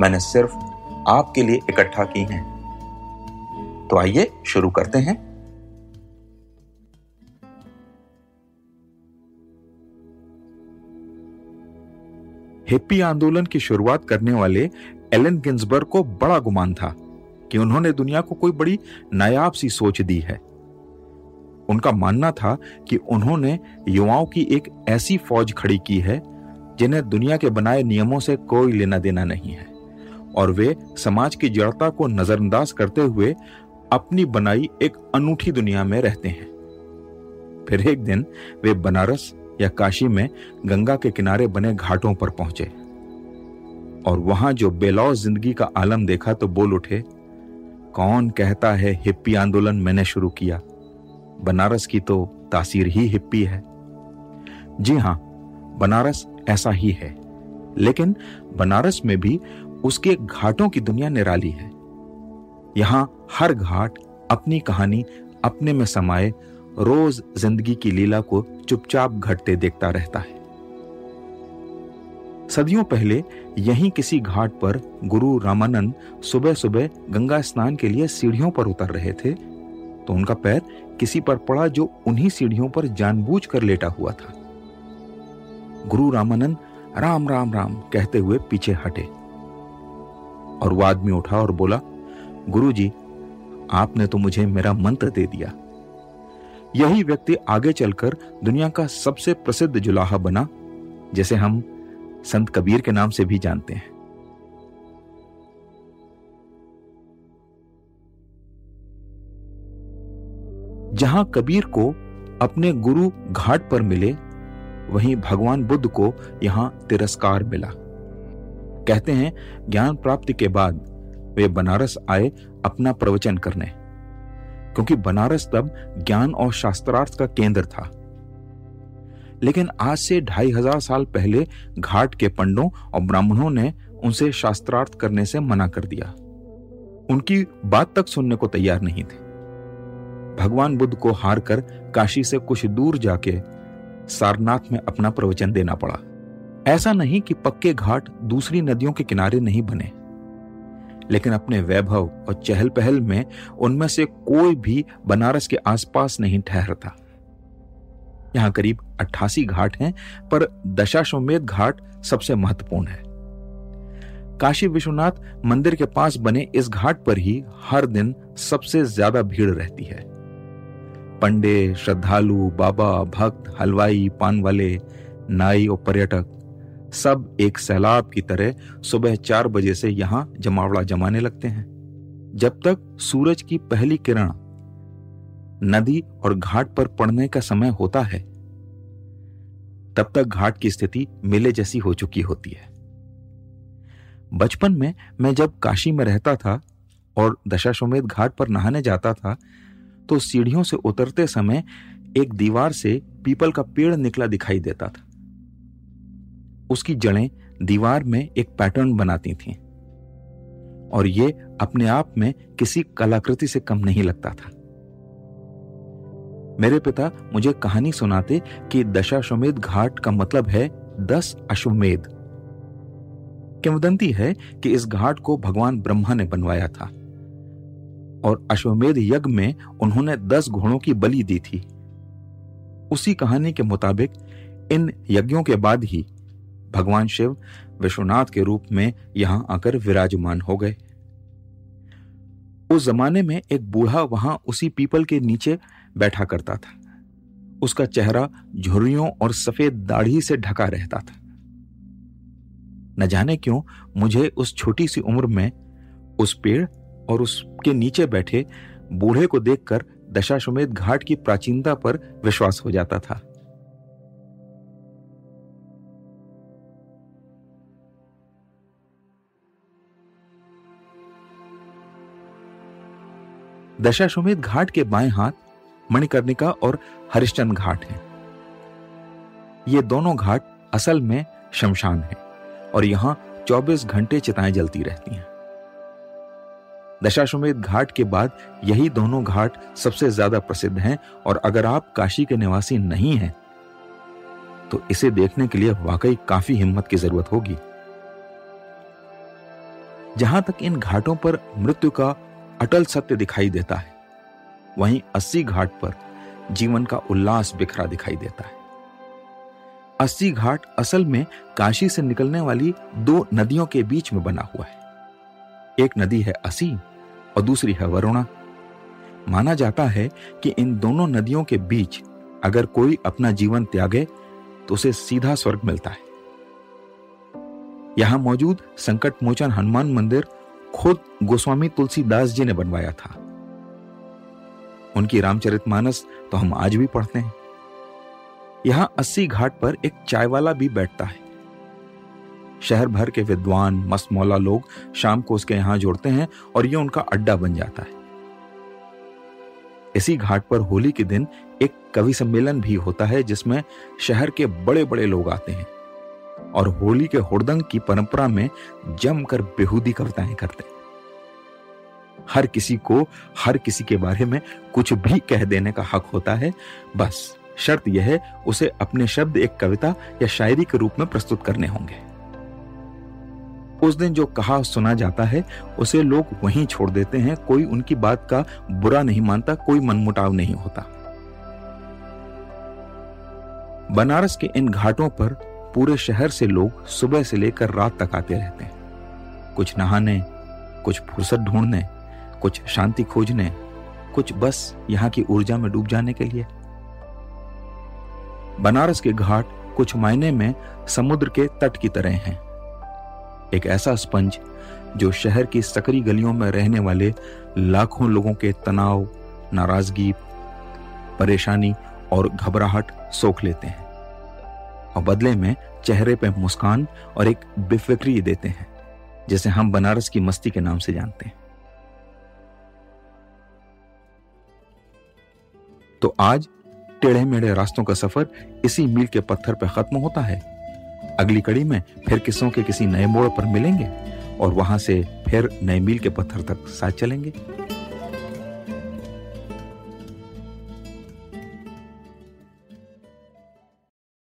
मैंने सिर्फ़ आपके लिए इकट्ठा की हैं। तो आइए शुरू करते हैं। हिप्पी आंदोलन की शुरुआत करने वाले एलन गिंसबर्ग को बड़ा गुमान था कि उन्होंने दुनिया को कोई बड़ी नायाब सी सोच दी है। उनका मानना था कि उन्होंने युवाओं की एक ऐसी फौज खड़ी की है जिन्हें दुनिया के बनाए नियमों से कोई लेना देना नहीं है। और वे समाज की जड़ता को नजरअंदाज करते हुए अपनी बनाई एक अनूठी दुनिया में रहते हैं। फिर एक दिन वे बनारस या काशी में गंगा के किनारे बने घाटों पर पहुँचे। और वहाँ जो बेलौस ज़िंदगी का आलम देखा तो बोल उठे, कौन कहता है हिप्पी आंदोलन मैंने शुरू किया? बनारस की तो तासीर ही हिप्पी है। जी हाँ, बनारस ऐसा ही है। लेकिन बनारस में भी उसके घाटों की दुनिया निराली है। यहाँ हर घाट अपनी कहानी अपने में समाये, रोज ज़िंदगी की लीला को चुपचाप घटते देखता रहता है। सदियों पहले यहीं किसी घाट पर गुरु रामानंद सुबह सुबह गंगा स्नान के लिए सीढ़ियों पर उतर रहे थे तो उनका पैर किसी पर पड़ा जो उन्हीं सीढ़ियों पर जानबूझ कर लेटा हुआ था। गुरु रामानंद राम राम राम कहते हुए पीछे हटे। और वो आदमी उठा और बोला गुरु जी आपने तो मुझे मेरा मंत्र दे दिया। यही व्यक्ति आगे चलकर दुनिया का सबसे प्रसिद्ध जुलाहा बना, जैसे हम संत कबीर के नाम से भी जानते हैं। जहाँ कबीर को अपने गुरु घाट पर मिले, वहीं भगवान बुद्ध को यहाँ तिरस्कार मिला। कहते हैं, ज्ञान प्राप्ति के बाद वे बनारस आए अपना प्रवचन करने। क्योंकि बनारस तब ज्ञान और शास्त्रार्थ का केंद्र था। लेकिन आज से ढाई हज़ार साल पहले घाट के पंडों और ब्राह्मणों ने उनसे शास्त्रार्थ करने से मना कर दिया। उनकी बात तक सुनने को तैयार नहीं थे। भगवान बुद्ध को हार कर काशी से कुछ दूर जाके सारनाथ में अपना प्रवचन देना पड़ा। ऐसा नहीं कि पक्के घाट दूसरी नदियों के किनारे नहीं बने। लेकिन अपने वैभव और चहल पहल में उनमें से कोई भी बनारस के आसपास नहीं ठहरता। यहाँ करीब 88 घाट हैं, पर दशाश्वमेध घाट सबसे महत्वपूर्ण है। काशी विश्वनाथ मंदिर के पास बने इस घाट पर ही हर दिन सबसे ज़्यादा भीड़ रहती है। पंडे, श्रद्धालु, बाबा, भक्त, हलवाई पान वाले नाई और पर्यटक सब एक सैलाब की तरह सुबह चार बजे से यहाँ जमावड़ा जमाने लगते हैं। जब तक सूरज की पहली किरण नदी और घाट पर पड़ने का समय होता है, तब तक घाट की स्थिति मेले जैसी हो चुकी होती है। बचपन में मैं जब काशी में रहता था और दशाश्वमेध घाट पर नहाने जाता था तो सीढ़ियों से उतरते समय एक दीवार से पीपल का पेड़ निकला दिखाई देता था। उसकी जड़ें दीवार में एक पैटर्न बनाती थीं। और ये अपने आप में किसी कलाकृति से कम नहीं लगता था। मेरे पिता मुझे कहानी सुनाते कि दशाश्वमेध घाट का मतलब है दस अश्वमेध। किंवदंती है कि इस घाट को भगवान ब्रह्मा ने बनवाया था। और अश्वमेध यज्ञ में उन्होंने दस घोड़ों की बलि दी थी। उसी कहानी के मुताबिक इन यज्ञों के बाद ही भगवान शिव विश्वनाथ के रूप में यहाँ आकर विराजमान हो गए। उस जमाने में एक बूढ़ा वहाँ उसी पीपल के नीचे बैठा करता था। उसका चेहरा झुर्रियों और सफ़ेद दाढ़ी से ढका रहता था। न जाने क्यों मुझे उस छोटी सी उम्र में उस पेड़ और उसके नीचे बैठे बूढ़े को देखकर दशाश्वमेध घाट की प्राचीनता पर विश्वास हो जाता था। दशाश्वमेध घाट के बाएँ हाथ, मणिकर्णिका और हरिश्चंद घाट हैं। ये दोनों घाट असल में शमशान है और यहाँ 24 घंटे चिताएँ जलती रहती हैं दशाश्वमेध घाट के बाद यही दोनों घाट सबसे ज़्यादा प्रसिद्ध हैं और अगर आप काशी के निवासी नहीं हैं तो इसे देखने के लिए वाकई काफ़ी हिम्मत की ज़रूरत होगी जहाँ तक इन घाटों पर मृत्यु का अटल सत्य दिखाई देता है। वहीं अस्सी घाट पर जीवन का उल्लास बिखरा दिखाई देता है। अस्सी घाट असल में काशी से निकलने वाली दो नदियों के बीच में बना हुआ है। एक नदी है असी और दूसरी है वरुणा। माना जाता है कि इन दोनों नदियों के बीच अगर कोई अपना जीवन त्यागे तो उसे सीधा स्वर्ग मिलता है। यहाँ मौजूद संकट मोचन हनुमान मंदिर खुद गोस्वामी तुलसीदास जी ने बनवाया था। उनकी रामचरितमानस तो हम आज भी पढ़ते हैं। यहाँ अस्सी घाट पर एक चाय वाला भी बैठता है। शहर भर के विद्वान, मस्तमौला लोग शाम को उसके यहाँ जुड़ते हैं और यह उनका अड्डा बन जाता है। इसी घाट पर होली के दिन एक कवि सम्मेलन भी होता है जिसमें शहर के बड़े बड़े लोग आते हैं। और होली के हुड़दंग की परंपरा में जमकर बेहूदी कविताएँ करते हर किसी को, हर किसी के बारे में कुछ भी कह देने का हक होता है। बस, शर्त यह है, उसे अपने शब्द एक कविता या शायरी के रूप में प्रस्तुत करने होंगे। उस दिन जो कहा सुना जाता है, उसे लोग वहीं छोड़ देते हैं। कोई उनकी बात का बुरा नहीं मानता, कोई मनमुटाव नहीं होता। बनारस के इन घाटों पर पूरे शहर से लोग सुबह से लेकर रात तक आते रहते हैं। कुछ नहाने, कुछ फुर्सत ढूँढने, कुछ शांति खोजने, कुछ बस यहाँ की ऊर्जा में डूब जाने के लिए। बनारस के घाट कुछ मायने में समुद्र के तट की तरह हैं। एक ऐसा स्पंज जो शहर की सकरी गलियों में रहने वाले लाखों लोगों के तनाव, नाराज़गी, परेशानी और घबराहट सोख लेते हैं। और बदले में चेहरे पे मुस्कान और एक बेफिक्री देते हैं, जैसे हम बनारस की मस्ती के नाम से जानते हैं। तो आज टेढ़े मेढ़े रास्तों का सफ़र इसी मील के पत्थर पर खत्म होता है। अगली कड़ी में फिर किस्सों के किसी नए मोड़ पर मिलेंगे और वहाँ से फिर नए मील के पत्थर तक साथ चलेंगे।